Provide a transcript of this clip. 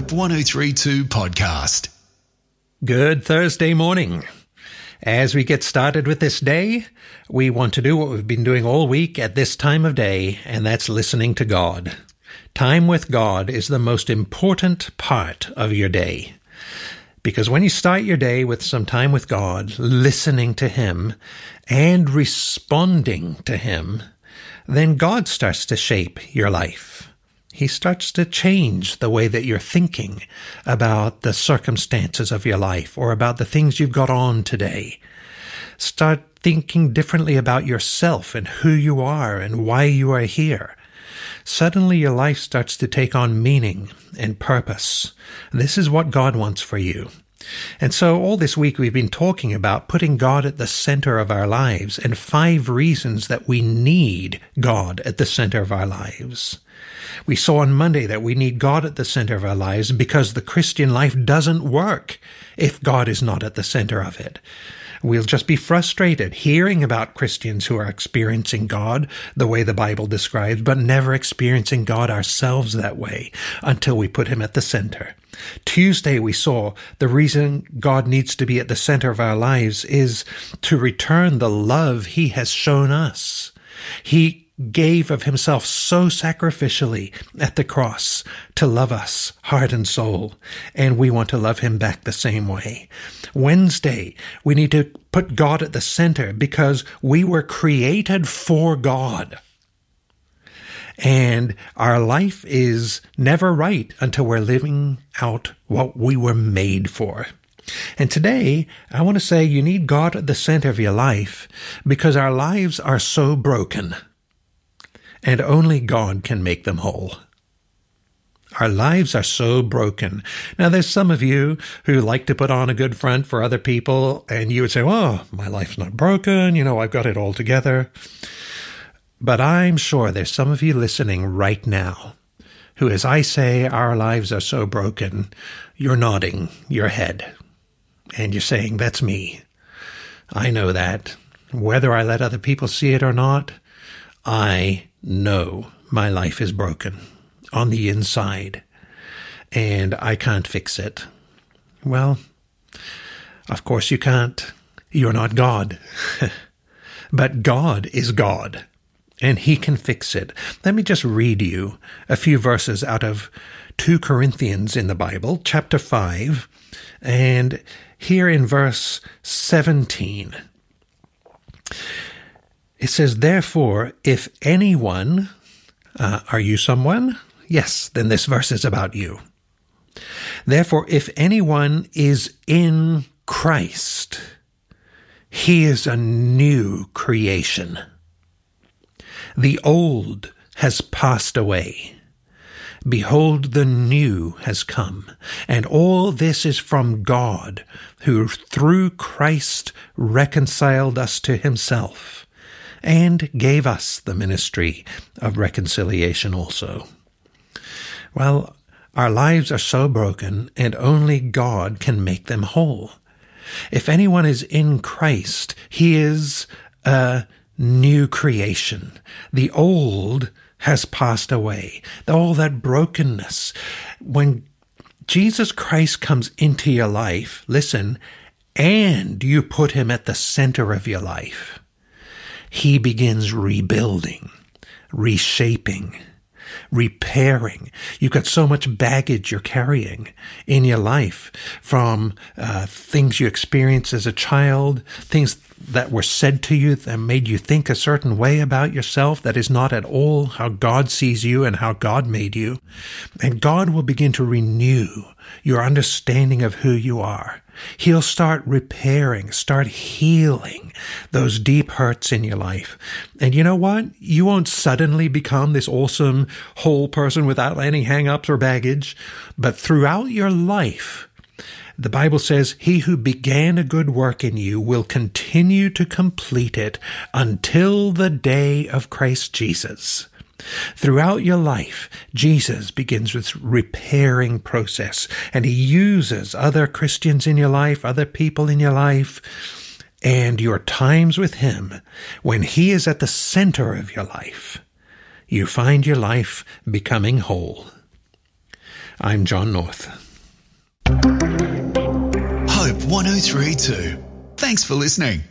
Hope 1032 podcast. Good Thursday morning. As we get started with this day, we want to do what we've been doing all week at this time of day, and that's listening to God. Time with God is the most important part of your day. Because when you start your day with some time with God, listening to Him, and responding to Him, then God starts to shape your life. He starts to change the way that you're thinking about the circumstances of your life or about the things you've got on today. Start thinking differently about yourself and who you are and why you are here. Suddenly your life starts to take on meaning and purpose. This is what God wants for you. And so all this week we've been talking about putting God at the center of our lives and five reasons that we need God at the center of our lives. We saw on Monday that we need God at the center of our lives because the Christian life doesn't work if God is not at the center of it. We'll just be frustrated hearing about Christians who are experiencing God the way the Bible describes, but never experiencing God ourselves that way until we put Him at the center. Tuesday, we saw the reason God needs to be at the center of our lives is to return the love He has shown us. He gave of himself so sacrificially at the cross to love us heart and soul, and we want to love him back the same way. Wednesday, we need to put God at the center because we were created for God. And our life is never right until we're living out what we were made for. And today, I want to say you need God at the center of your life because our lives are so broken and only God can make them whole. Our lives are so broken. Now, there's some of you who like to put on a good front for other people, and you would say, Oh, my life's not broken. You know, I've got it all together. But I'm sure there's some of you listening right now who, as I say, our lives are so broken, you're nodding your head and you're saying, That's me. I know that. Whether I let other people see it or not, I know my life is broken on the inside and I can't fix it. Well, of course you can't. You're not God. but God is God and he can fix it. Let me just read you a few verses out of 2 Corinthians in the Bible, chapter 5, and here in verse 17. It says, Therefore, if anyone, uh, are you someone? Yes, then this verse is about you. Therefore, if anyone is in Christ, he is a new creation. The old has passed away. Behold, the new has come, and all this is from God, who through Christ reconciled us to himself and gave us the ministry of reconciliation also. Well, our lives are so broken, and only God can make them whole. If anyone is in Christ, he is a new creation. The old has passed away. All that brokenness. When Jesus Christ comes into your life, listen, and you put him at the center of your life, he begins rebuilding, reshaping, repairing. You've got so much baggage you're carrying in your life from uh, things you experienced as a child, things that were said to you that made you think a certain way about yourself that is not at all how God sees you and how God made you. And God will begin to renew your understanding of who you are. He'll start repairing, start healing those deep hurts in your life. And you know what? You won't suddenly become this awesome whole person without any hang-ups or baggage, but throughout your life, the Bible says, He who began a good work in you will continue to complete it until the day of Christ Jesus. Throughout your life, Jesus begins with repairing process and he uses other Christians in your life, other people in your life, and your times with him when he is at the center of your life. You find your life becoming whole. I'm John North. Hope 1032. Thanks for listening.